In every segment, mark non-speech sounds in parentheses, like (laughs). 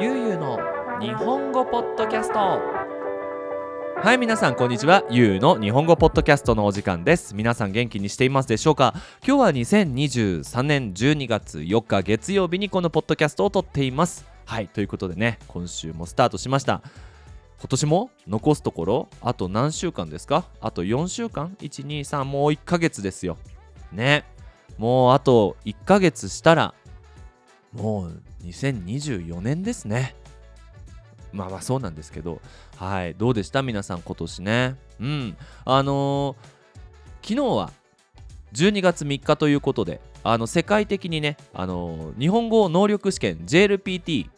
ゆうゆうの日本語ポッドキャスト。はい皆さんこんにちは。ゆうの日本語ポッドキャストのお時間です。皆さん元気にしていますでしょうか？今日は2023年12月4日月曜日にこのポッドキャストを撮っています。はいということでね今週もスタートしました。今年も残すところあと何週間ですか？あと4週間？123もう1ヶ月ですよ。ね。もうあと1ヶ月したらもう2024年ですね。まあまあそうなんですけど。はい。どうでした？皆さん今年ね。うん。あのー、昨日は12月3日ということであの世界的にねあのー、日本語能力試験 JLPT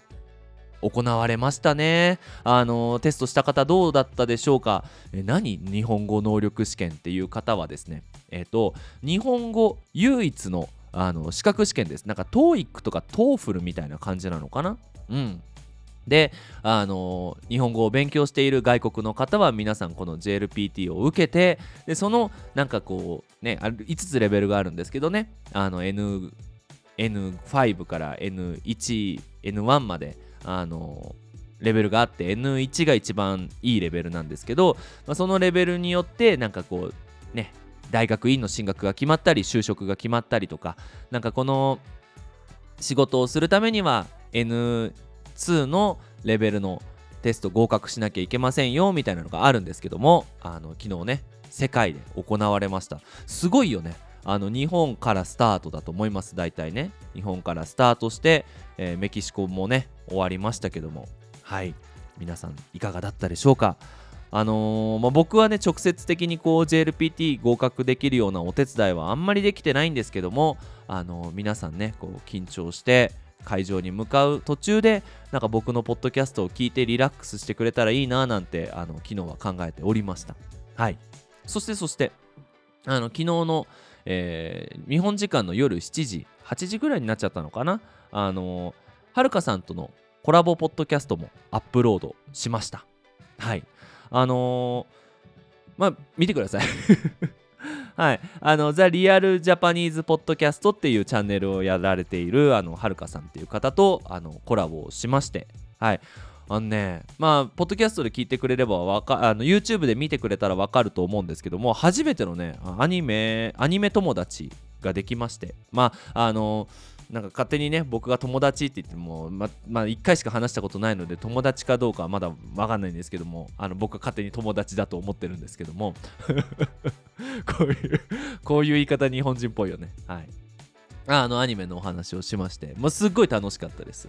行われましたね。あのテストした方どうだったでしょうか？え何？日本語能力試験っていう方はですね、えっ、ー、と、日本語唯一のあの資格試験です。なんか TOEIC とか TOEFL みたいな感じなのかな？うん。で、あの日本語を勉強している外国の方は皆さんこの JLPT を受けてでそのなんかこうね5つレベルがあるんですけどねあの N N5 から N1、N1 まであのレベルがあって N1 が一番いいレベルなんですけど、まあ、そのレベルによってなんかこうね大学院の進学が決まったり就職が決まったりとかなんかこの仕事をするためには N2 のレベルのテスト合格しなきゃいけませんよみたいなのがあるんですけどもあの昨日ね世界で行われました。すごいよね。あの日本からスタートだと思います大体ね。日本からスタートして、えー、メキシコもね終わりましたけども。はい。皆さんいかがだったでしょうか？あのー、まあ、僕はね直接的にこう JLPT 合格できるようなお手伝いはあんまりできてないんですけども、あのー、皆さんねこう緊張して会場に向かう途中でなんか僕のポッドキャストを聞いてリラックスしてくれたらいいななんてあの昨日は考えておりました。はい。そしてそしてあの昨日のえー、日本時間の夜7時8時ぐらいになっちゃったのかな？あのはるかさんとのコラボポッドキャストもアップロードしました。はいあのー、まあ見てください。(laughs) はい、あのザ・リアル・ジャパニーズ・ポッドキャストっていうチャンネルをやられているあのはるかさんっていう方とあのコラボをしまして。はい。あのねまあポッドキャストで聞いてくれればわかあの YouTube で見てくれたらわかると思うんですけども初めてのねアニメアニメ友達ができまして。まああのなんか勝手にね僕が友達って言ってもままあ1回しか話したことないので友達かどうかはまだ分かんないんですけどもあの僕は勝手に友達だと思ってるんですけども。(laughs) こういうこういう言い方日本人っぽいよね。はい。あのアニメのお話をしましてもうすっごい楽しかったです。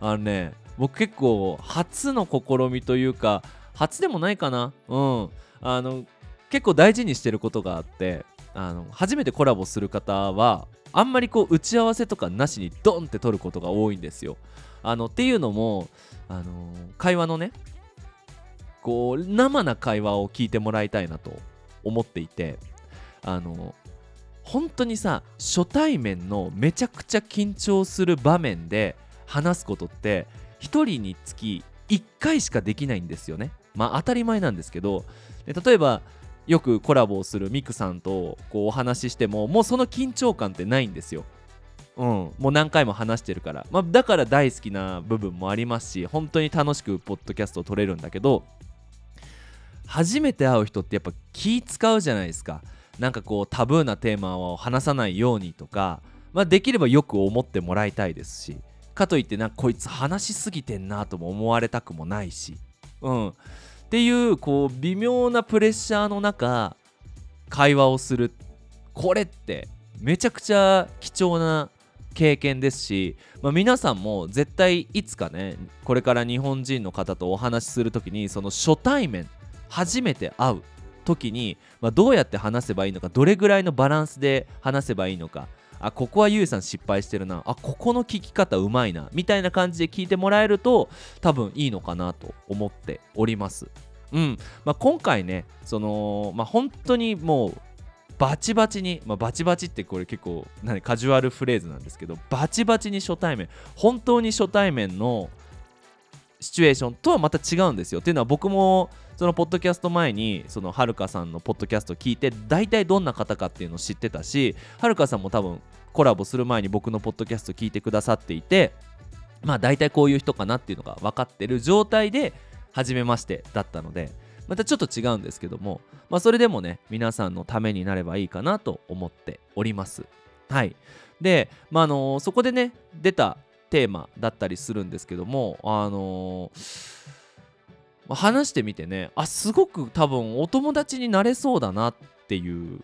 あのね僕結構初の試みというか初でもないかな。うん。あの結構大事にしてることがあってあの初めてコラボする方はあんまりこう打ち合わせとかなしにドンって取ることが多いんですよ。あのっていうのもあの会話のねこう生な会話を聞いてもらいたいなと思っていてあの本当にさ初対面のめちゃくちゃ緊張する場面で話すことって1人につき1回しかできないんですよね。まあ当たり前なんですけど例えばよくコラボをするミクさんとこうお話ししてももうその緊張感ってないんですよ。うん、もう何回も話してるから、まあ、だから大好きな部分もありますし本当に楽しくポッドキャストを撮れるんだけど初めて会う人ってやっぱ気使うじゃないですか。なんかこうタブーなテーマを話さないようにとか、まあ、できればよく思ってもらいたいですしかといってなこいつ話しすぎてんなとも思われたくもないし、うん、っていうこう微妙なプレッシャーの中会話をする。これってめちゃくちゃ貴重な経験ですし、まあ、皆さんも絶対いつかねこれから日本人の方とお話しする時にその初対面初めて会う時に、まあ、どうやって話せばいいのかどれぐらいのバランスで話せばいいのかあここはゆうさん失敗してるなあここの聞き方うまいなみたいな感じで聞いてもらえると多分いいのかなと思っております。うん。まあ、今回ねその、まあ、本当にもうバチバチに、まあ、バチバチってこれ結構何カジュアルフレーズなんですけどバチバチに初対面本当に初対面のシチュエーションとはまた違うんですよ。っていうのは僕もそのポッドキャスト前にそのはるかさんのポッドキャスト聞いて大体どんな方かっていうのを知ってたしはるかさんも多分コラボする前に僕のポッドキャスト聞いてくださっていてまあ大体こういう人かなっていうのが分かってる状態で初めましてだったのでまたちょっと違うんですけども、まあ、それでもね皆さんのためになればいいかなと思っております。はい。で、まあ、あのそこでね出たテーマだったりするんですけどもあの話してみてねあすごく多分お友達になれそうだなっていう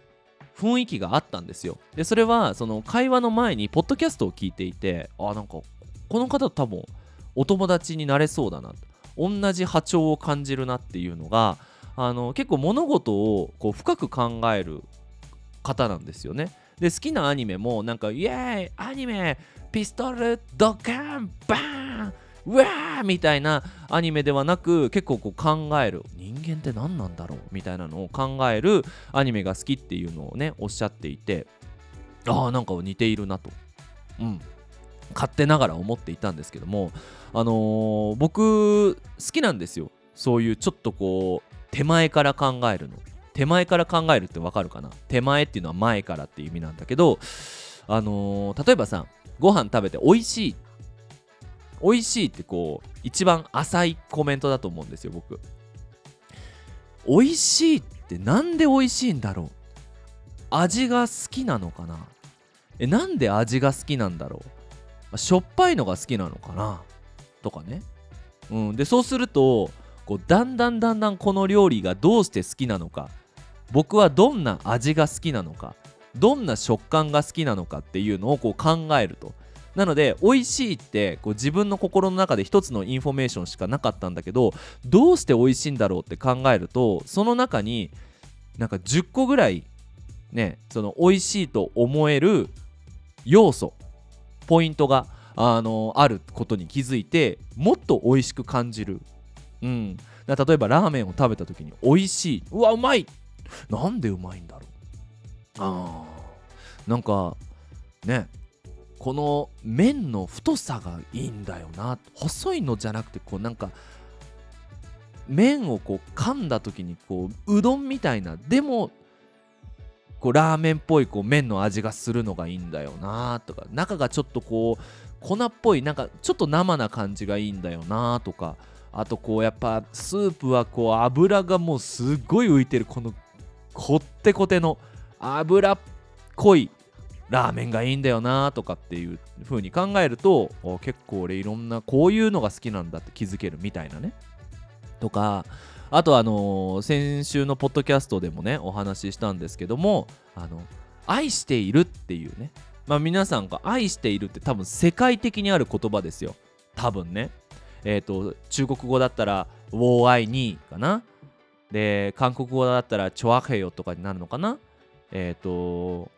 雰囲気があったんですよ。でそれはその会話の前にポッドキャストを聞いていてあなんかこの方多分お友達になれそうだな。同じ波長を感じるなっていうのがあの結構物事をこう深く考える方なんですよね。で好きなアニメもなんかイエーイアニメピストルドカンバーンうわーみたいなアニメではなく結構こう考える人間って何なんだろうみたいなのを考えるアニメが好きっていうのをねおっしゃっていてああなんか似ているなとうん勝手ながら思っていたんですけどもあのー、僕好きなんですよ。そういうちょっとこう手前から考えるの。手前から考えるってわかるかな？手前っていうのは前からっていう意味なんだけどあのー、例えばさご飯食べて美味しい。美味しいってこう一番浅いコメントだと思うんですよ僕。美味しいってなんで美味しいんだろう？味が好きなのかな？えなんで味が好きなんだろう？あしょっぱいのが好きなのかな？とかね、うん、でそうするとこうだんだんだんだんこの料理がどうして好きなのか僕はどんな味が好きなのかどんな食感が好きなのかっていうのをこう考えると。なので美味しいってこう自分の心の中で一つのインフォメーションしかなかったんだけどどうして美味しいんだろうって考えるとその中になんか10個ぐらいねその美味しいと思える要素ポイントがあのあることに気づいてもっと美味しく感じる、うん、例えばラーメンを食べた時に美味しい。うわうまい。なんでうまいんだろう。あなんかねこの麺の太さがいいんだよな。細いのじゃなくてこうなんか麺をこう噛んだ時にこううどんみたいな。でもこうラーメンっぽいこう麺の味がするのがいいんだよなとか中がちょっとこう粉っぽいなんかちょっと生な感じがいいんだよなとかあとこうやっぱスープはこう油がもうすっごい浮いてるこのこってこての油っこいラーメンがいいんだよなとかっていう風に考えると結構俺いろんなこういうのが好きなんだって気づけるみたいなね。とかあとあの、先週のポッドキャストでもねお話ししたんですけどもあの愛しているっていうね。まあ皆さんが愛しているって多分世界的にある言葉ですよ。多分ね。えっ、ー、と中国語だったらウォーアイニーかな。で韓国語だったらチョアヘヨとかになるのかな。えっ、ー、と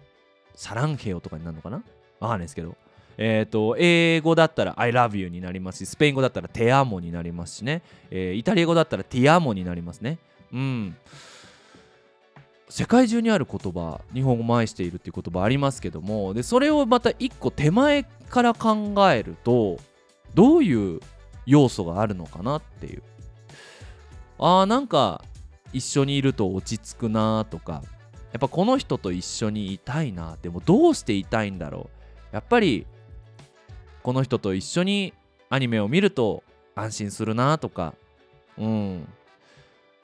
サランヘヨとかになるのかな。わかんないですけど。えーと、英語だったら I love you になりますしスペイン語だったらテアモになりますしね、えー、イタリア語だったらティアモになりますね。うん。世界中にある言葉日本語も愛しているっていう言葉ありますけどもでそれをまた一個手前から考えるとどういう要素があるのかなっていう。あーなんか一緒にいると落ち着くなとかやっぱこの人と一緒にいたいなでもどうしていたいんだろう。やっぱりこの人と一緒にアニメを見ると安心するなとか。うん。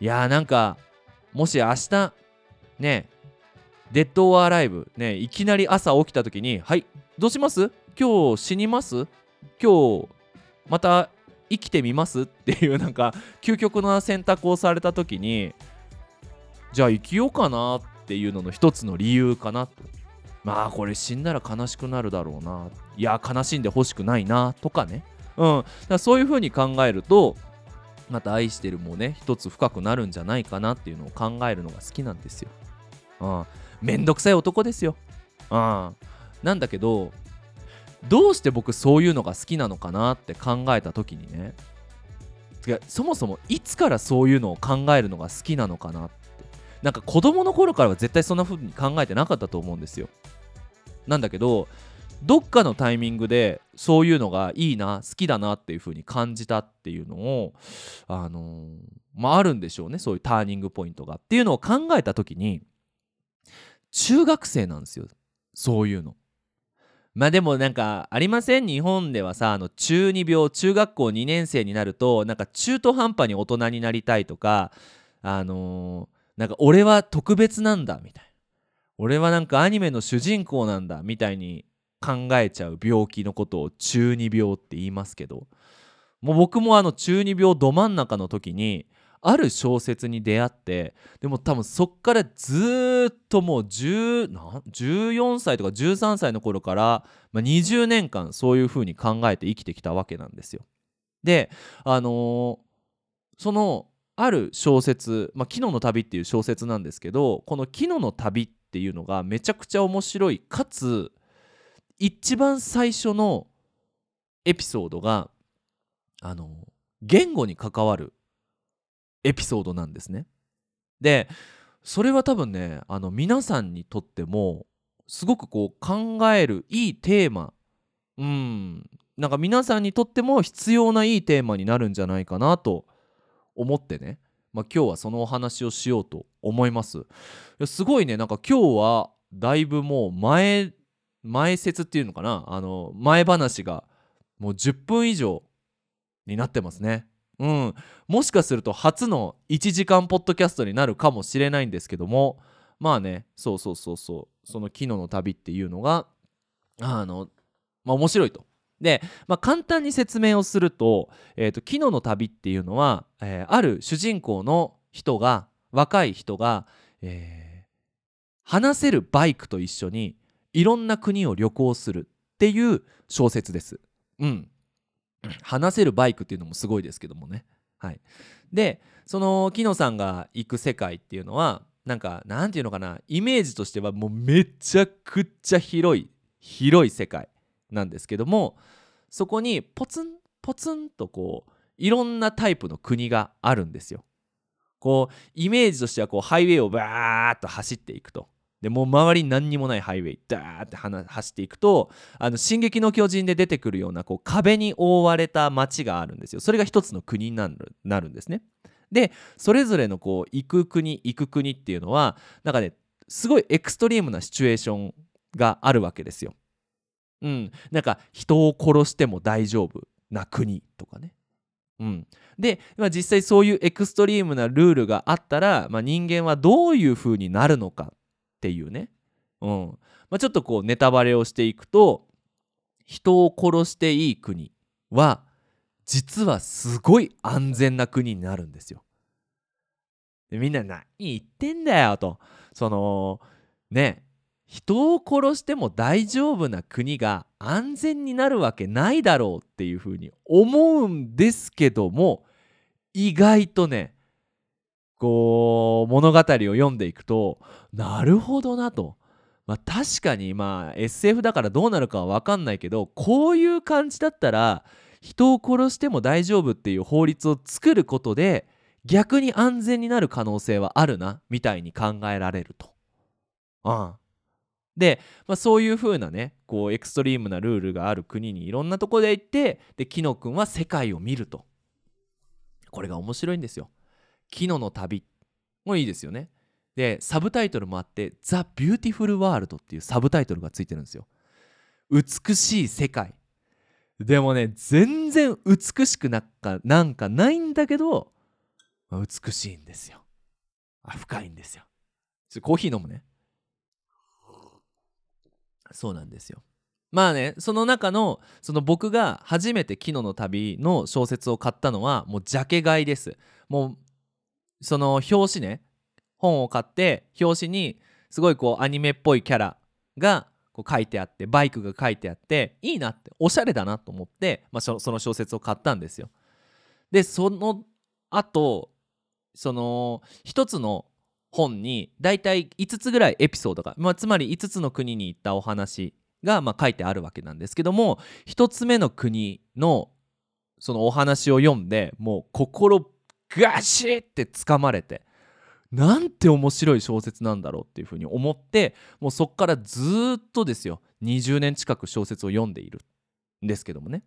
いやーなんかもし明日ねデッド・オア・ライブねいきなり朝起きた時にはいどうします？今日死にます？今日また生きてみます？っていうなんか究極な選択をされた時にじゃあ生きようかなっていうのの一つの理由かなと。まあこれ死んだら悲しくなるだろうないや悲しんでほしくないなとかねうんだそういう風に考えるとまた愛してるもね一つ深くなるんじゃないかなっていうのを考えるのが好きなんですよ。うん、めんどくさい男ですよ。うん、なんだけどどうして僕そういうのが好きなのかなって考えた時にねいやそもそもいつからそういうのを考えるのが好きなのかなってなんか子供の頃からは絶対そんな風に考えてなかったと思うんですよ。なんだけどどっかのタイミングでそういうのがいいな好きだなっていう風に感じたっていうのをあの、まああるんでしょうねそういうターニングポイントがっていうのを考えた時に中学生なんですよそういうの。まあでもなんかありません？日本ではさあの中二病中学校2年生になるとなんか中途半端に大人になりたいとかあのー、なんか俺は特別なんだみたいな俺はなんかアニメの主人公なんだみたいに考えちゃう病気のことを中二病って言いますけどもう僕もあの中二病ど真ん中の時にある小説に出会ってでも多分そっからずっともう14歳とか13歳の頃から、まあ、20年間そういう風に考えて生きてきたわけなんですよ。であのー、そのある小説「まあ、キノの旅」っていう小説なんですけどこの「キノの旅」っていうのがめちゃくちゃ面白いかつ一番最初のエピソードがあの言語に関わるエピソードなんですね。でそれは多分ねあの皆さんにとってもすごくこう考えるいいテーマうんなんか皆さんにとっても必要ないいテーマになるんじゃないかなと思ってね、まあ、今日はそのお話をしようと思います。すごいねなんか今日はだいぶもう前前説っていうのかな？あの前話がもう10分以上になってますね。うん、もしかすると初の1時間ポッドキャストになるかもしれないんですけどもまあねそうそうそうそうその「昨日の旅」っていうのがあの、まあ、面白いと。で、まあ、簡単に説明をすると「えーと、昨日の旅」っていうのは、えー、ある主人公の人が若い人が、えー、話せるバイクと一緒にいろんな国を旅行するっていう小説です。うん、話せるバイクっていうのもすごいですけどもね。はい、でその木野さんが行く世界っていうのはなんかなんていうのかなイメージとしてはもうめちゃくちゃ広い広い世界なんですけどもそこにポツンポツンとこういろんなタイプの国があるんですよ。こうイメージとしてはこうハイウェイをバーッと走っていくと。でもう周りに何にもないハイウェイダーって走っていくと「あの進撃の巨人」で出てくるようなこう壁に覆われた街があるんですよ。それが一つの国になるなるんですね。でそれぞれのこう行く国行く国っていうのはなんかねすごいエクストリームなシチュエーションがあるわけですよ。うん。なんか人を殺しても大丈夫な国とかね。うん、で、まあ、実際そういうエクストリームなルールがあったら、まあ、人間はどういう風になるのかっていうね、うん。まあ、ちょっとこうネタバレをしていくと人を殺していい国は実はすごい安全な国になるんですよ。でみんな何言ってんだよと。そのね。人を殺しても大丈夫な国が安全になるわけないだろうっていうふうに思うんですけども意外とねこう物語を読んでいくとなるほどなと。まあ、確かにまあ SF だからどうなるかは分かんないけどこういう感じだったら人を殺しても大丈夫っていう法律を作ることで逆に安全になる可能性はあるなみたいに考えられると。うん、で、まあ、そういう風なねこうエクストリームなルールがある国にいろんなとこで行ってでキノ君は世界を見ると。これが面白いんですよ。キノの旅もいいですよね。でサブタイトルもあって「ザ・ビューティフル・ワールド」っていうサブタイトルがついてるんですよ。美しい世界。でもね全然美しくなんかなんかないんだけど、まあ、美しいんですよ。あ深いんですよ。ちょコーヒー飲むね。そうなんですよ。まあねその中のその僕が初めて「キノの旅」の小説を買ったのはもうジャケ買いです。もうその表紙ね本を買って表紙にすごいこうアニメっぽいキャラがこう書いてあってバイクが書いてあっていいなっておしゃれだなと思って、まあ、その小説を買ったんですよ。でその後その一つの本に大体5つぐらいエピソードが、まあ、つまり5つの国に行ったお話がま書いてあるわけなんですけども1つ目の国のそのお話を読んでもう心ガシッて掴まれてなんて面白い小説なんだろうっていうふうに思ってもうそっからずっとですよ20年近く小説を読んでいるんですけどもね。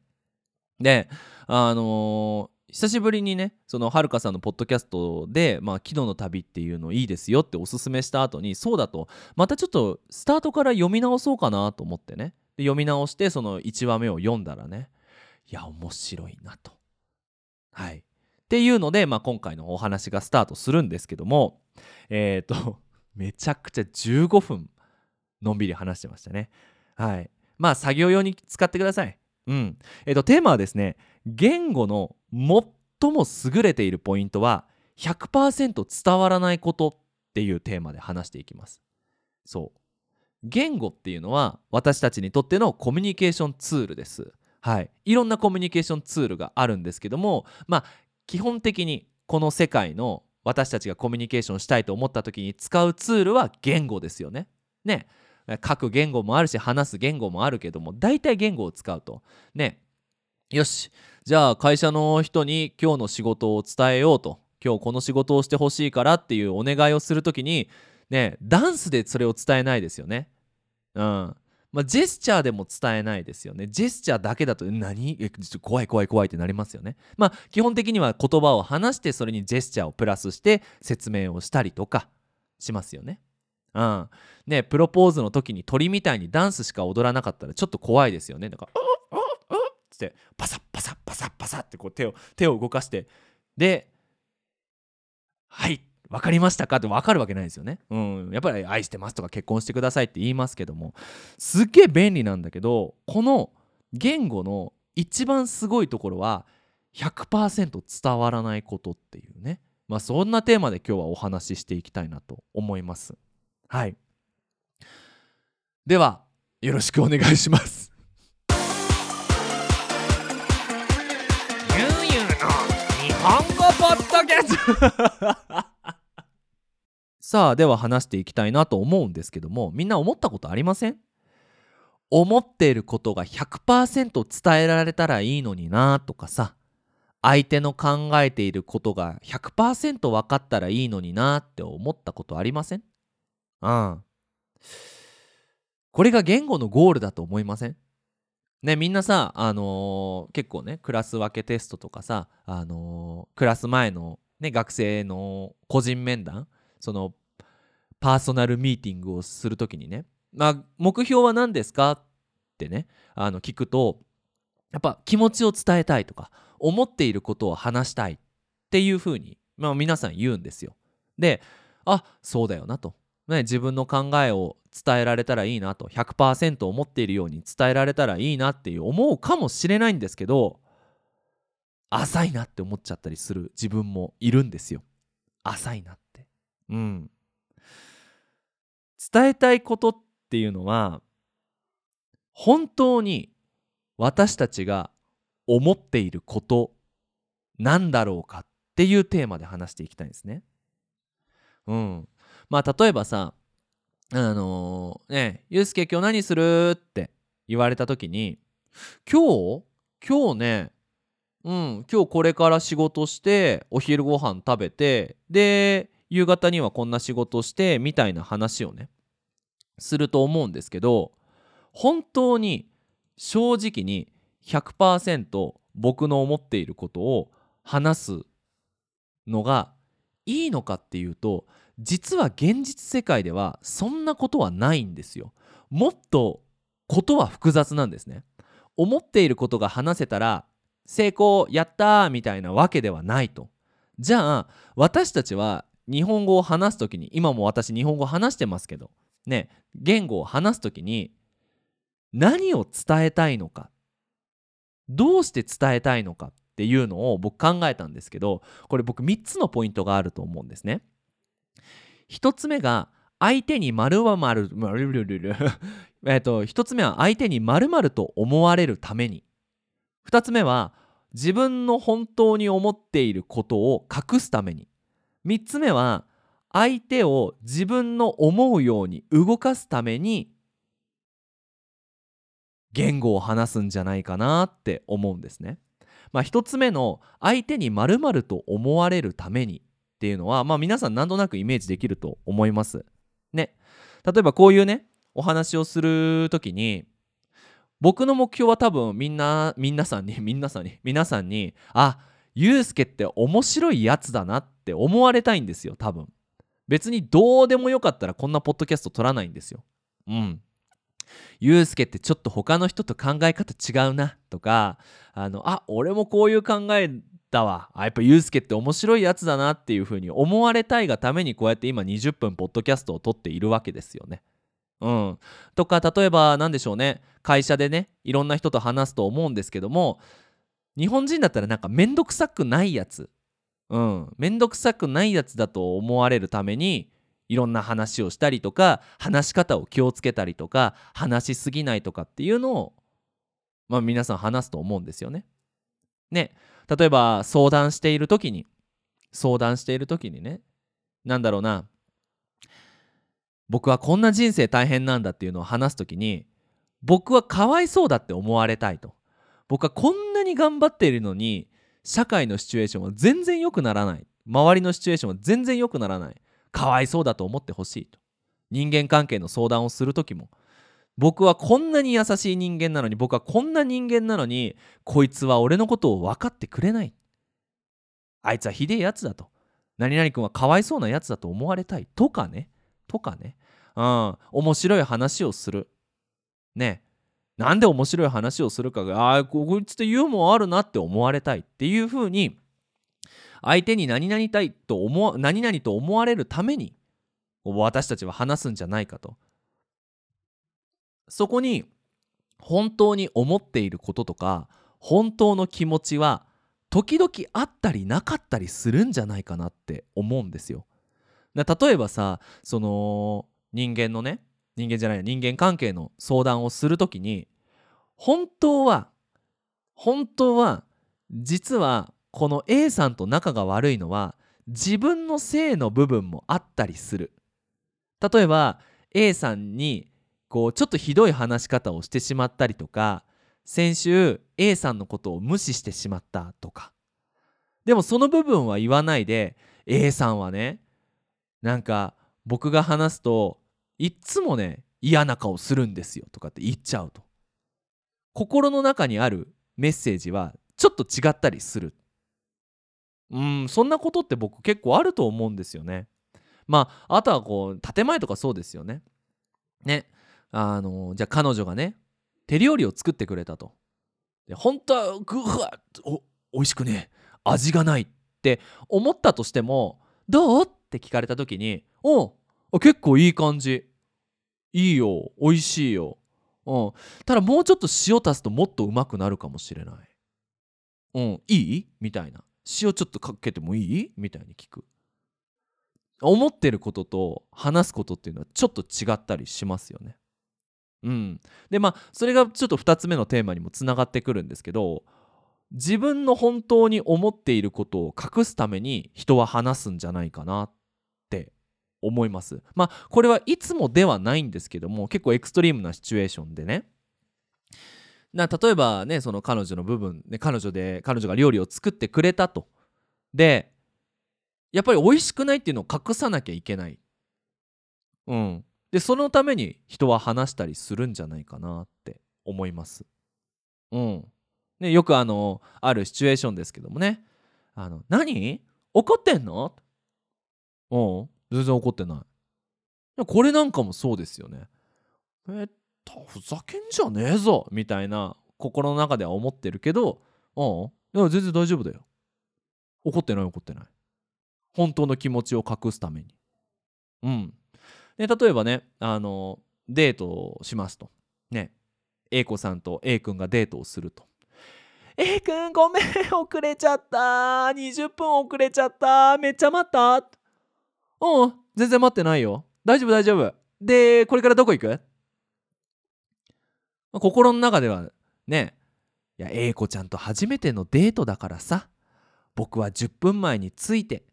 であの、久しぶりにねそのはるかさんのポッドキャストで「まあ、昨日の旅」っていうのいいですよっておすすめした後にそうだとまたちょっとスタートから読み直そうかなと思ってねで読み直してその1話目を読んだらねいや面白いなと。はい。っていうので、まあ、今回のお話がスタートするんですけどもえっ、ー、とめちゃくちゃ15分のんびり話してましたね。はい。まあ作業用に使ってください。うん。えっ、ー、とテーマはですね言語の最も優れているポイントは100%伝わらないことっていうテーマで話していきます。そう。言語っていうのは私たちにとってのコミュニケーションツールです。はい。いろんなコミュニケーションツールがあるんですけども、まあ基本的にこの世界の私たちがコミュニケーションしたいと思った時に使うツールは言語ですよね。ね。書く言語もあるし話す言語もあるけども大体言語を使うと。ね。よしじゃあ会社の人に今日の仕事を伝えようと今日この仕事をしてほしいからっていうお願いをする時にねダンスでそれを伝えないですよね。うんまあ、ジェスチャーでも伝えないですよね。ジェスチャーだけだと何？え怖い怖い怖いってなりますよね。まあ基本的には言葉を話してそれにジェスチャーをプラスして説明をしたりとかしますよね。うん。ねプロポーズの時に鳥みたいにダンスしか踊らなかったらちょっと怖いですよね。だから「っうっうっ」つってパサッパサッパサッパサッってこう手を手を動かしてで「はい分かりましたか？って分かるわけないですよね。うん、やっぱり愛してますとか結婚してくださいって言いますけどもすっげえ便利なんだけどこの言語の一番すごいところは100%伝わらないことっていうねまあそんなテーマで今日はお話ししていきたいなと思います。はいではよろしくお願いします。日本語ポッドキャスト。(laughs) さあでは話していきたいなと思うんですけどもみんな思ったことありません？思っていることが100%伝えられたらいいのになとかさ相手の考えていることが100%分かったらいいのになって思ったことありません？うん。これが言語のゴールだと思いません？ねみんなさあのー、結構ねクラス分けテストとかさあのー、クラス前のね学生の個人面談そのパーソナルミーティングをする時にね、まあ、目標は何ですかってねあの聞くとやっぱ気持ちを伝えたいとか思っていることを話したいっていうふうに、まあ、皆さん言うんですよ。であそうだよなと、ね、自分の考えを伝えられたらいいなと100%思っているように伝えられたらいいなっていう思うかもしれないんですけど浅いなって思っちゃったりする自分もいるんですよ。浅いなって。うん。伝えたいことっていうのは本当に私たちが思っていることなんだろうかっていうテーマで話していきたいんですね。うん。まあ例えばさあのー、ねゆうすけ今日何するって言われた時に今日？今日ねうん今日これから仕事してお昼ご飯食べてで夕方にはこんな仕事してみたいな話をねすると思うんですけど本当に正直に100%僕の思っていることを話すのがいいのかっていうと実は現実世界ではそんなことはないんですよ。もっとことは複雑なんですね。思っていることが話せたら成功やったーみたいなわけではないと。じゃあ私たちは日本語を話す時に今も私日本語話してますけどね言語を話す時に何を伝えたいのかどうして伝えたいのかっていうのを僕考えたんですけどこれ僕3つのポイントがあると思うんですね。1つ目が相手に丸は丸 (laughs) えっと1つ目は相手に丸々と思われるために。2つ目は自分の本当に思っていることを隠すために。3つ目は相手を自分の思うように動かすために言語を話すんじゃないかなって思うんですね。まあ、1つ目の相手にまると思われるために。っていうのは、まあ、皆さん何となくイメージできると思います。ね。例えばこういうねお話をする時に僕の目標は多分みんな (laughs) 皆さんに皆さんに皆さんにあゆうすけって面白いやつだなって思われたいんですよ多分別にどうでもよかったらこんなポッドキャスト撮らないんですようんゆうすけってちょっと他の人と考え方違うなとかあのあ俺もこういう考えだわ。あやっぱゆうすけって面白いやつだなっていう風に思われたいがためにこうやって今20分ポッドキャストを撮っているわけですよね。うん、とか例えば何でしょうね。会社でねいろんな人と話すと思うんですけども日本人だったらなんか面倒くさくないやつ。うん。面倒くさくないやつだと思われるためにいろんな話をしたりとか話し方を気をつけたりとか話しすぎないとかっていうのを、まあ、皆さん話すと思うんですよね。ね。例えば相談している時に相談している時にね何だろうな僕はこんな人生大変なんだっていうのを話す時に僕はかわいそうだって思われたいと。僕はこんなに頑張っているのに社会のシチュエーションは全然良くならない。周りのシチュエーションは全然良くならない。かわいそうだと思ってほしいと。人間関係の相談をする時も僕はこんなに優しい人間なのに僕はこんな人間なのにこいつは俺のことを分かってくれない。あいつはひでえやつだと。何々君はかわいそうなやつだと思われたい。とかね。とかね。うん。面白い話をする。ね。なんで面白い話をするかがああこいつってユーモアあるなって思われたいっていうふうに相手に何々たいと思何々と思われるために私たちは話すんじゃないかと。そこに本当に思っていることとか本当の気持ちは時々あったりなかったりするんじゃないかなって思うんですよ。例えばさその人間のね人間じゃない人間関係の相談をする時に本当は本当は実はこの A さんと仲が悪いのは自分の性の部分もあったりする例えば A さんにこうちょっとひどい話し方をしてしまったりとか先週 A さんのことを無視してしまったとか。でもその部分は言わないで A さんはねなんか僕が話すといっつもね嫌な顔するんですよとかって言っちゃうと。心の中にあるメッセージはちょっと違ったりする。うんそんなことって僕結構あると思うんですよね。まああとはこう建前とかそうですよね。ね。あのじゃあ彼女がね手料理を作ってくれたと。で本当はぐわお美味しくね味がないって思ったとしてもどうって聞かれた時にお結構いい感じ。いいよ。美味しいよ。うん。ただもうちょっと塩足すともっとうまくなるかもしれない。うん。いい？みたいな。塩ちょっとかけてもいい？みたいに聞く。思ってることと話すことっていうのはちょっと違ったりしますよね。うん、でまあそれがちょっと2つ目のテーマにもつながってくるんですけど自分の本当に思っていることを隠すために人は話すんじゃないかなって思います。まあこれはいつもではないんですけども結構エクストリームなシチュエーションでね。な例えばねその彼女の部分、ね、彼女で彼女が料理を作ってくれたと。でやっぱり美味しくないっていうのを隠さなきゃいけない。うん。でそのために人は話したりするんじゃないかなって思います。うん。ね、よくあのあるシチュエーションですけどもね「あの何？怒ってんの?」うん全然怒ってない。これなんかもそうですよね。えっとふざけんじゃねえぞみたいな心の中では思ってるけど「うんいや全然大丈夫だよ。怒ってない怒ってない。本当の気持ちを隠すために。うん。で例えばねあのデートをしますと。ね。A 子さんと A 君がデートをすると A 君ごめん遅れちゃった。20分遅れちゃった。めっちゃ待ったうん全然待ってないよ。大丈夫大丈夫。でこれからどこ行く？心の中ではねいや A 子ちゃんと初めてのデートだからさ僕は10分前に着いて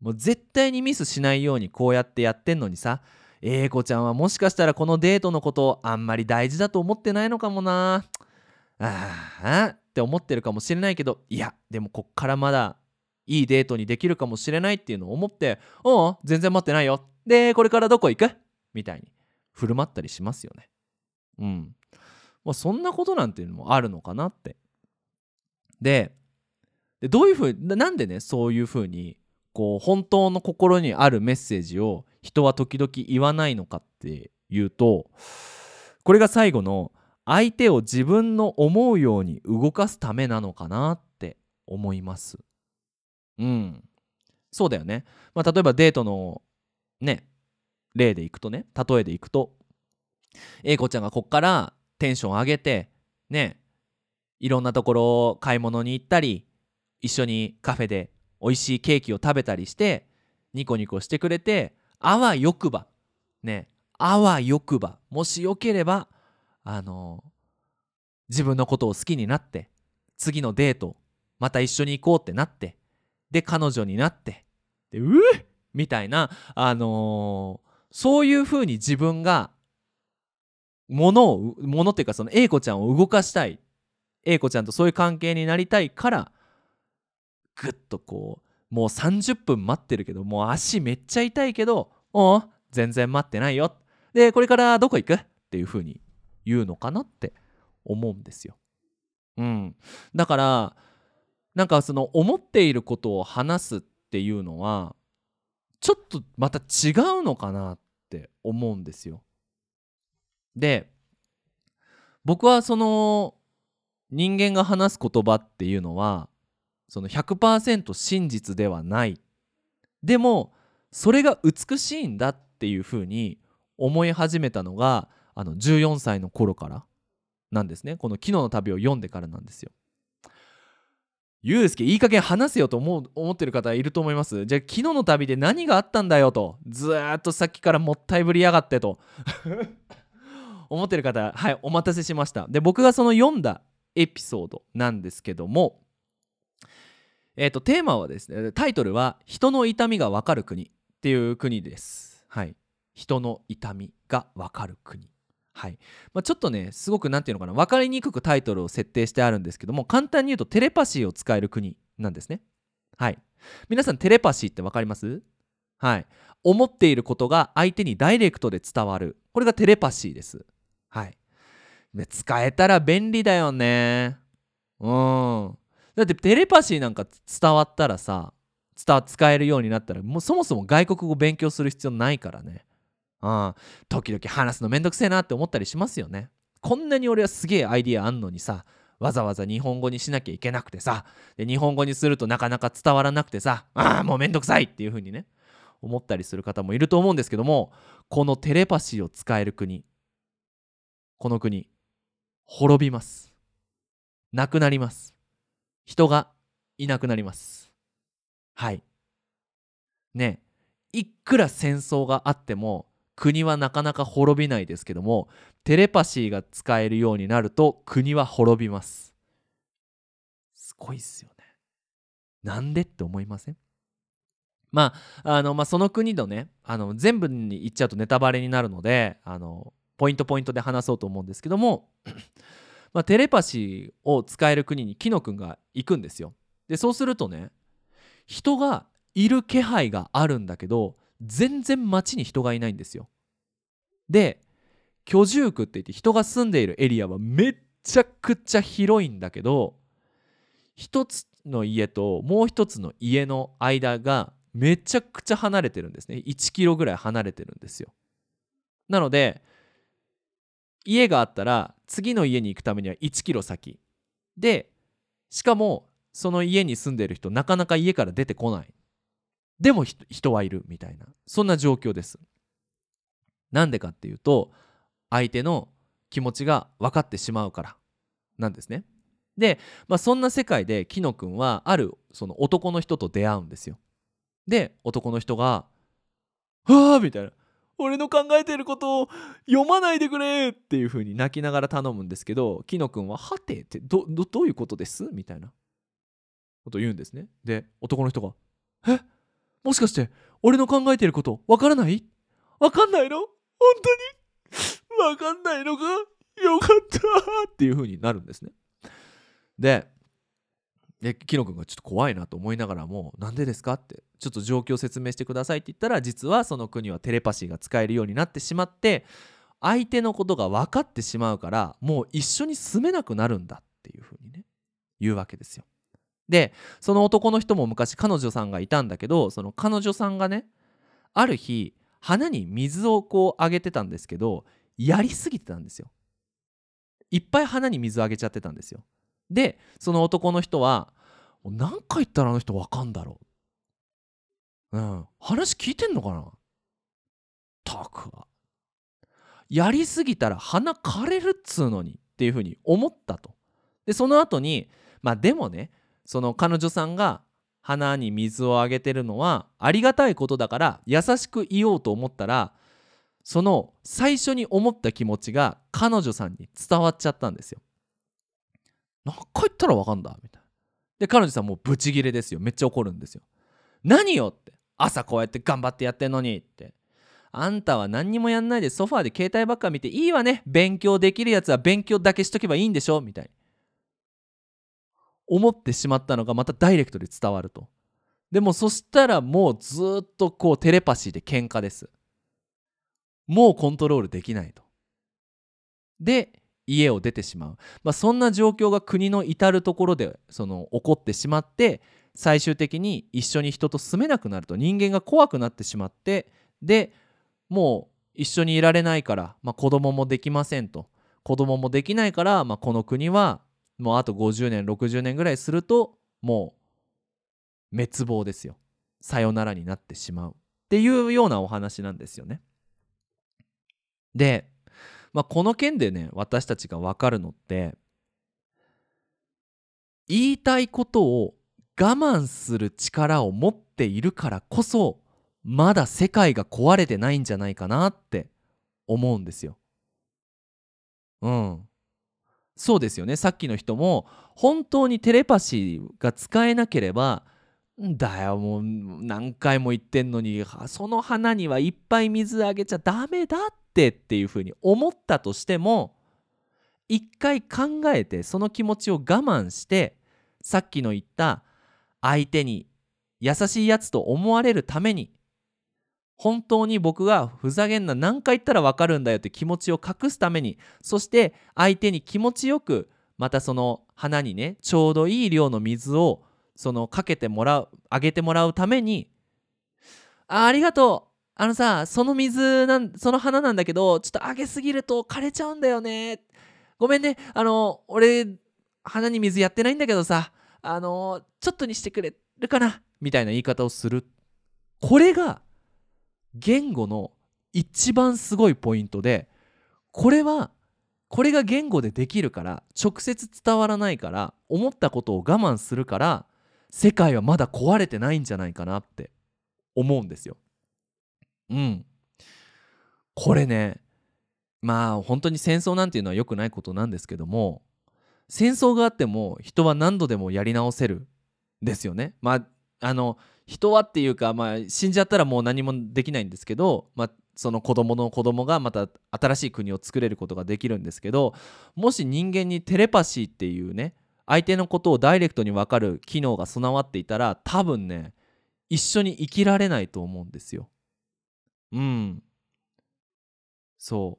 もう絶対にミスしないようにこうやってやってんのにさ英子ちゃんはもしかしたらこのデートのことをあんまり大事だと思ってないのかもなああって思ってるかもしれないけどいやでもこっからまだいいデートにできるかもしれないっていうのを思って「おう全然待ってないよでこれからどこ行く?」みたいに振る舞ったりしますよね。うん。まあ、そんなことなんていうのもあるのかなって。ででどういうふうになんでねそういうふうにこう本当の心にあるメッセージを人は時々言わないのかっていうとこれが最後の相手を自分の思うように動かすためなのかなって思います。うん。そうだよね、まあ、例えばデートのね例でいくとね例えでいくと A 子ちゃんがこっからテンション上げてねいろんなところを買い物に行ったり一緒にカフェで美味しいケーキを食べたりしてニコニコしてくれてあわよくばねあわよくばもしよければあの自分のことを好きになって次のデートまた一緒に行こうってなってで彼女になってでうっみたいなあのー、そういうふうに自分がものをものっていうかその A 子ちゃんを動かしたい。A 子ちゃんとそういう関係になりたいからぐっとこうもう30分待ってるけどもう足めっちゃ痛いけどおう全然待ってないよでこれからどこ行く？っていうふうに言うのかなって思うんですよ。うん、だからなんかその思っていることを話すっていうのはちょっとまた違うのかなって思うんですよ。で僕はその人間が話す言葉っていうのはその100%真実ではない。でもそれが美しいんだっていうふうに思い始めたのがあの14歳の頃からなんですね。この「昨日の旅」を読んでからなんですよ。ゆうすけいい加減話せよと思う思ってる方いると思います。じゃあ昨日の旅で何があったんだよとずっとさっきからもったいぶりやがってと (laughs) 思ってる方はいお待たせしました。で僕がその読んだエピソードなんですけどもえっ、ー、とテーマはですねタイトルは「人の痛みがわかる国」っていう国です。はい。人の痛みがわかる国。はい。まあ、ちょっとねすごく何て言うのかな分かりにくくタイトルを設定してあるんですけども簡単に言うとテレパシーを使える国なんですね。はい。皆さんテレパシーって分かります？はい。思っていることが相手にダイレクトで伝わる。これがテレパシーです。はい。使えたら便利だよね。うん。だってテレパシーなんか伝わったらさ伝使えるようになったらもうそもそも外国語勉強する必要ないからね。うん、時々話すのめんどくせえなって思ったりしますよね。こんなに俺はすげえアイディアあんのにさわざわざ日本語にしなきゃいけなくてさで日本語にするとなかなか伝わらなくてさああもうめんどくさいっていう風にね思ったりする方もいると思うんですけどもこのテレパシーを使える国この国滅びます。なくなります。人がいなくなります。はい。ね。いくら戦争があっても国はなかなか滅びないですけどもテレパシーが使えるようになると国は滅びます。すごいっすよね。なんでって思いません？まああのまあその国のねあの全部に言っちゃうとネタバレになるのであのポイントポイントで話そうと思うんですけどもまあ、テレパシーを使える国にキノ君が行くんですよ。でそうするとね人がいる気配があるんだけど全然街に人がいないんですよ。で居住区って言って人が住んでいるエリアはめっちゃくちゃ広いんだけど一つの家ともう一つの家の間がめちゃくちゃ離れてるんですね。1キロぐらい離れてるんですよ。なので家があったら次の家に行くためには1キロ先。でしかもその家に住んでる人なかなか家から出てこない。でも人はいるみたいな。そんな状況です。なんでかっていうと相手の気持ちが分かってしまうからなんですね。で、まあ、そんな世界でキノ君はあるその男の人と出会うんですよ。で男の人が「わあ!」みたいな「俺の考えてることを読まないでくれ!」っていう風に泣きながら頼むんですけどキノ君は「はて?」ってどどどういうことです？みたいなことを言うんですねで男の人が「え？もしかして俺の考えてることわからない？わかんないの？本当に？わかんないのか？よかったっていう風になるんですね。で、でキノ君がちょっと怖いなと思いながらもなんでですかってちょっと状況を説明してくださいって言ったら実はその国はテレパシーが使えるようになってしまって相手のことが分かってしまうからもう一緒に住めなくなるんだっていうふうにね言うわけですよ。でその男の人も昔彼女さんがいたんだけどその彼女さんがねある日花に水をこうあげてたんですけどやりすぎてたんですよいっぱい花に水あげちゃってたんですよでその男の人は何回言ったらあの人わかんだろう？うん。話聞いてんのかな？たくはやりすぎたら鼻枯れるっつうのにっていうふうに思ったと。でその後にまあでもねその彼女さんが花に水をあげてるのはありがたいことだから優しく言おうと思ったらその最初に思った気持ちが彼女さんに伝わっちゃったんですよ。何回言ったらわかんだみたいな。で彼女さんもうブチギレですよ。めっちゃ怒るんですよ。何よって。朝こうやって頑張ってやってんのにって。あんたは何にもやんないでソファーで携帯ばっか見ていいわね。勉強できるやつは勉強だけしとけばいいんでしょ。みたいに思ってしまったのがまたダイレクトで伝わると。でもそしたらもうずっとこうテレパシーで喧嘩です。もうコントロールできないと。で家を出てしまう、まあ、そんな状況が国の至る所でその起こってしまって最終的に一緒に人と住めなくなると人間が怖くなってしまってでもう一緒にいられないから、まあ、子供もできませんと。子供もできないから、まあ、この国はもうあと50年60年ぐらいするともう滅亡ですよ。さよならになってしまう。っていうようなお話なんですよね。で、まあ、この件でね私たちが分かるのって言いたいことを我慢する力を持っているからこそまだ世界が壊れてないんじゃないかなって思うんですよ。うん。そうですよねさっきの人も本当にテレパシーが使えなければだよもう何回も言ってんのにその花にはいっぱい水あげちゃダメだっってっていうふうに思ったとしても一回考えてその気持ちを我慢してさっきの言った相手に優しいやつと思われるために本当に僕がふざけんな何回言ったら分かるんだよって気持ちを隠すためにそして相手に気持ちよくまたその花にねちょうどいい量の水をそのかけてもらうあげてもらうためにあありがとうあのさその水なんその花なんだけどちょっとあげすぎると枯れちゃうんだよね。ごめんね。あの俺花に水やってないんだけどさあのちょっとにしてくれるかな？みたいな言い方をする。これが言語の一番すごいポイントでこれはこれが言語でできるから直接伝わらないから思ったことを我慢するから世界はまだ壊れてないんじゃないかなって思うんですよ。うん。これねまあ本当に戦争なんていうのは良くないことなんですけども戦争があっても人は何度でもやり直せるですよね。まああの人はっていうか、まあ、死んじゃったらもう何もできないんですけど、まあ、その子供の子供がまた新しい国を作れることができるんですけどもし人間にテレパシーっていうね相手のことをダイレクトに分かる機能が備わっていたら多分ね一緒に生きられないと思うんですよ。うん。そ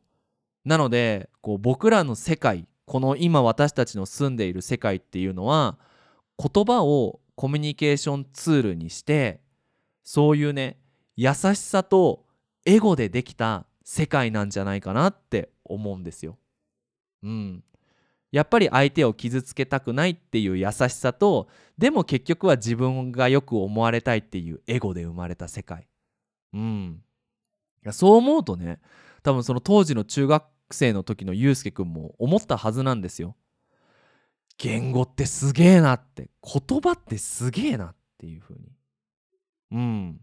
うなのでこう僕らの世界この今私たちの住んでいる世界っていうのは言葉をコミュニケーションツールにしてそういうね優しさとエゴでできた世界なんじゃないかなって思うんですよ。うん。やっぱり相手を傷つけたくないっていう優しさとでも結局は自分がよく思われたいっていうエゴで生まれた世界。うん。やそう思うとね多分その当時の中学生の時のゆうすけくんも思ったはずなんですよ。言語ってすげえなって言葉ってすげえなっていう風に。うん。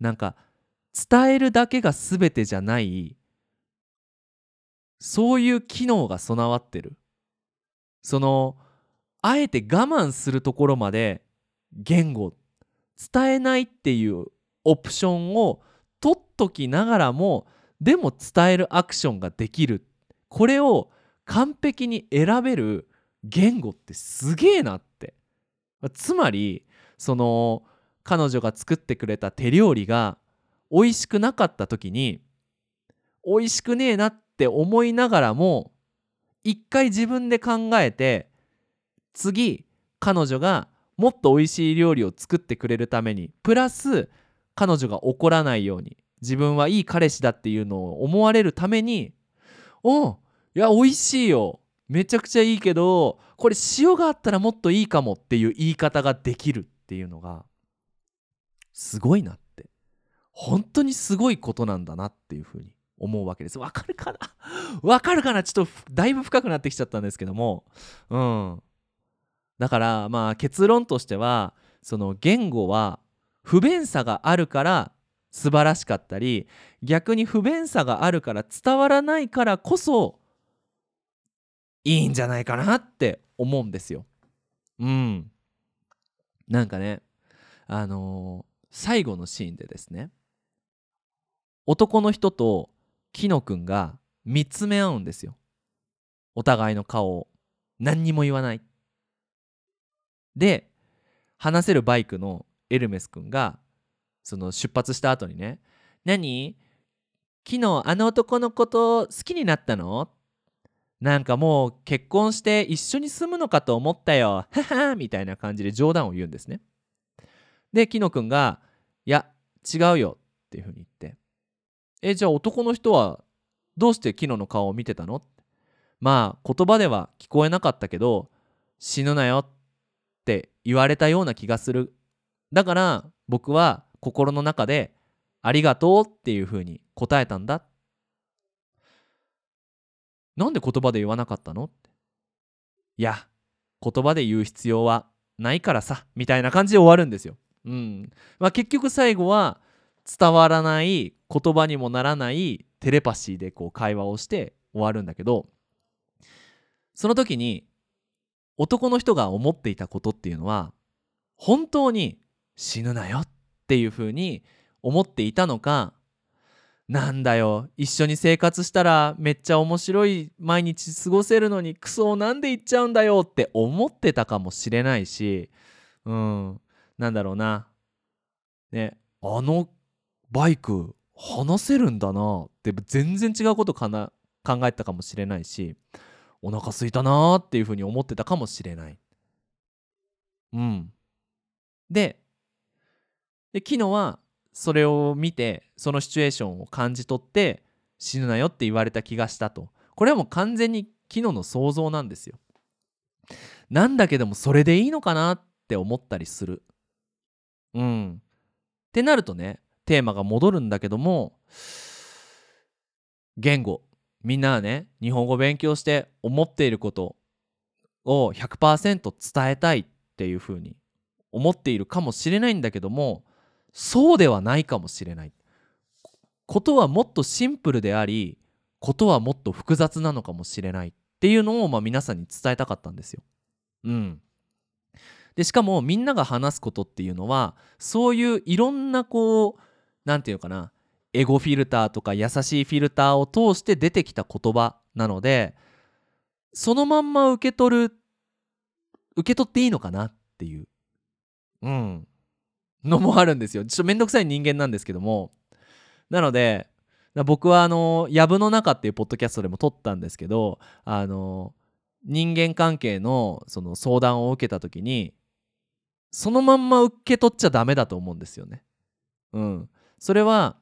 なんか伝えるだけが全てじゃないそういう機能が備わってる。そのあえて我慢するところまで言語伝えないっていうオプションをときながらもでも伝えるアクションができる。これを完璧に選べる言語ってすげえなって。つまりその彼女が作ってくれた手料理が美味しくなかった時に美味しくねえなって思いながらも一回自分で考えて次彼女がもっと美味しい料理を作ってくれるためにプラス彼女が怒らないように自分はいい彼氏だっていうのを思われるためにおいや美味しいよ。めちゃくちゃいいけどこれ塩があったらもっといいかもっていう言い方ができるっていうのがすごいなって。本当にすごいことなんだなっていうふうに思うわけです。わかるかな？(laughs) わかるかな？ちょっとだいぶ深くなってきちゃったんですけども。うん。だからまあ結論としてはその言語は不便さがあるから素晴らしかったり逆に不便さがあるから伝わらないからこそいいんじゃないかなって思うんですよ。うん。なんかねあのー、最後のシーンでですね男の人とキノくんが見つめ合うんですよ。お互いの顔を何にも言わない。で話せるバイクのエルメスくんがその出発した後にね「何？昨日あの男のこと好きになったの?」なんかもう結婚して一緒に住むのかと思ったよ。ははみたいな感じで冗談を言うんですね。で、キノくんが、いや、違うよっていうふうに言って、え、じゃあ男の人はどうしてキノの顔を見てたのまあ言葉では聞こえなかったけど、死ぬなよって言われたような気がする。だから僕は心の中でありがとうっていうふうに答えたんだ。なんで言葉で言わなかったの？っていや言葉で言う必要はないからさみたいな感じで終わるんですよ。うん。まあ、結局最後は伝わらない言葉にもならないテレパシーでこう会話をして終わるんだけどその時に男の人が思っていたことっていうのは本当に死ぬなよってていうふうに思っていたのかなんだよ一緒に生活したらめっちゃ面白い毎日過ごせるのにクソなんで言っちゃうんだよって思ってたかもしれないしうんなんだろうなねあのバイク話せるんだなって全然違うことかな考えたかもしれないしお腹すいたなーっていうふうに思ってたかもしれない。うん。でで昨日はそれを見てそのシチュエーションを感じ取って死ぬなよって言われた気がしたと。これはもう完全に昨日の想像なんですよ。なんだけどもそれでいいのかなって思ったりする。うん。ってなるとねテーマが戻るんだけども言語。みんなはね日本語勉強して思っていることを100%伝えたいっていうふうに思っているかもしれないんだけどもそうではないかもしれない。ことはもっとシンプルでありことはもっと複雑なのかもしれない。っていうのをまあ皆さんに伝えたかったんですよ。うん、でしかもみんなが話すことっていうのはそういういろんなこう何て言うかなエゴフィルターとか優しいフィルターを通して出てきた言葉なのでそのまんま受け取る受け取っていいのかなっていう。うん。のもあるんですよ。ちょっとめんどくさい人間なんですけども。なので僕はあの「やぶの中」っていうポッドキャストでも撮ったんですけどあの人間関係のその相談を受けた時にそのまんま受け取っちゃダメだと思うんですよね。うん、それは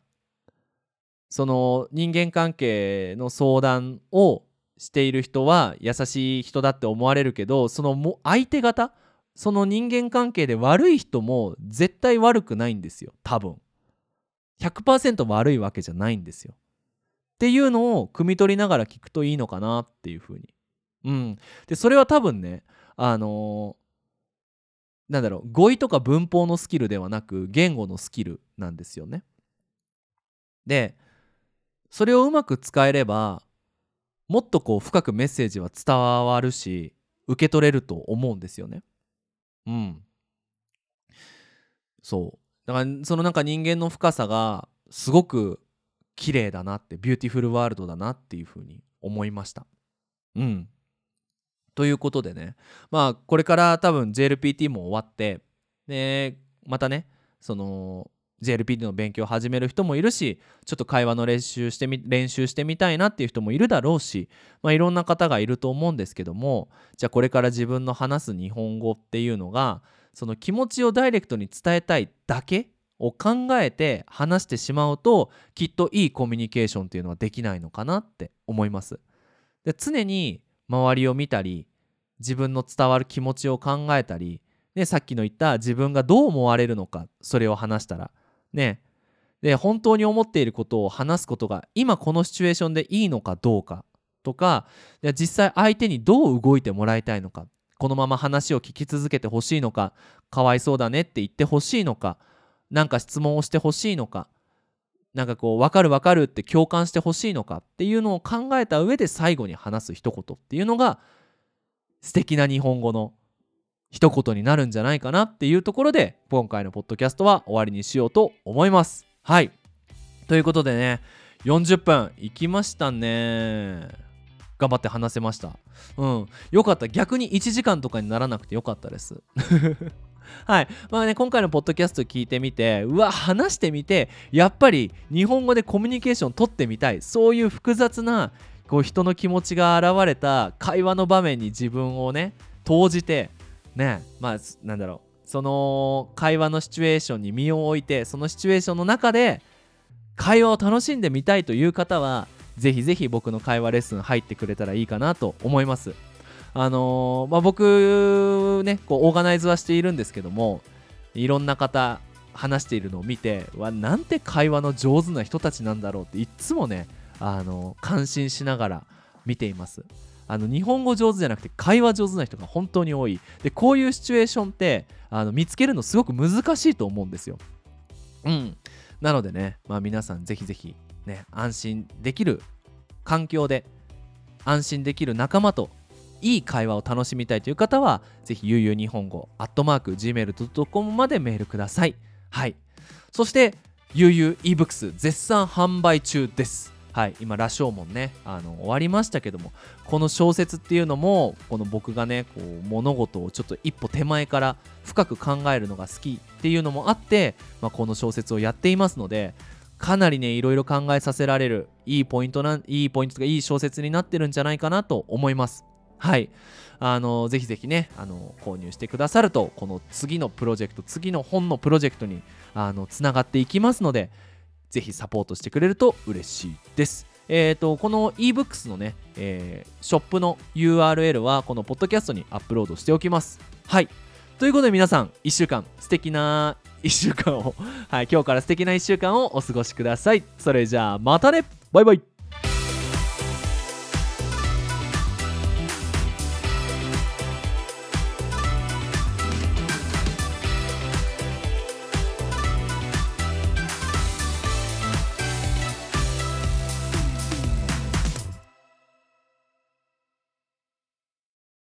その人間関係の相談をしている人は優しい人だって思われるけどそのも相手方その人間関係で悪い人も絶対悪くないんですよ。多分。100%悪いわけじゃないんですよ。っていうのを汲み取りながら聞くといいのかなっていうふうに。うん。でそれは多分ねあのー、なんだろう語彙とか文法のスキルではなく言語のスキルなんですよね。でそれをうまく使えればもっとこう深くメッセージは伝わるし受け取れると思うんですよね。うん。そう。だからそのなんか人間の深さがすごく綺麗だなって beautiful world だなっていうふうに思いました。うん。ということでねまあこれから多分 JLPT も終わってでまたねその JLPT の勉強を始める人もいるしちょっと会話の練習してみ練習してみたいなっていう人もいるだろうし、まあ、いろんな方がいると思うんですけどもじゃあこれから自分の話す日本語っていうのがその気持ちをダイレクトに伝えたいだけを考えて話してしまうときっといいコミュニケーションっていうのはできないのかなって思います。で常に周りを見たり自分の伝わる気持ちを考えたり、ね、さっきの言った自分がどう思われるのかそれを話したらね。で本当に思っていることを話すことが今このシチュエーションでいいのかどうかとか実際相手にどう動いてもらいたいのかこのまま話を聞き続けてほしいのかかわいそうだねって言ってほしいのか何か質問をしてほしいのかなんかこう分かる分かるって共感してほしいのかっていうのを考えた上で最後に話す一言っていうのが素敵な日本語の一言になるんじゃないかなっていうところで今回のポッドキャストは終わりにしようと思います。はい。ということでね40分いきましたね。頑張って話せました。うん。よかった。逆に1時間とかにならなくてよかったです。(laughs) はい。まあね今回のポッドキャスト聞いてみてうわ話してみてやっぱり日本語でコミュニケーション取ってみたい。そういう複雑なこう人の気持ちが現れた会話の場面に自分をね投じてねまあなんだろうその会話のシチュエーションに身を置いてそのシチュエーションの中で会話を楽しんでみたいという方はぜひぜひ僕の会話レッスン入ってくれたらいいかなと思います。あのー、まあ、僕ねこうオーガナイズはしているんですけどもいろんな方話しているのを見てわなんて会話の上手な人たちなんだろうっていつもね、あのー、感心しながら見ています。あの日本語上手じゃなくて会話上手な人が本当に多い。でこういうシチュエーションってあの見つけるのすごく難しいと思うんですよ。うん。なのでね、まあ、皆さんぜひぜひね、安心できる環境で安心できる仲間といい会話を楽しみたいという方はぜひゆうゆう日本語アットマーク Gmail.com までメールください。はい。そしてゆうゆう ebooks 絶賛販売中ですはい今羅生門ねあの終わりましたけどもこの小説っていうのもこの僕がねこう物事をちょっと一歩手前から深く考えるのが好きっていうのもあって、まあ、この小説をやっていますのでかなりねいろいろ考えさせられるいいポイントないいポイントとかいい小説になってるんじゃないかなと思います。はい。あのぜひぜひねあの購入してくださるとこの次のプロジェクト次の本のプロジェクトにあのつながっていきますのでぜひサポートしてくれると嬉しいです。えーと、この ebooks のね、えー、ショップの URL はこのポッドキャストにアップロードしておきます。はい。ということで皆さん1週間素敵な (laughs) 1週間を、はい、今日から素敵な1週間をお過ごしください。それじゃあまたね。バイバイ。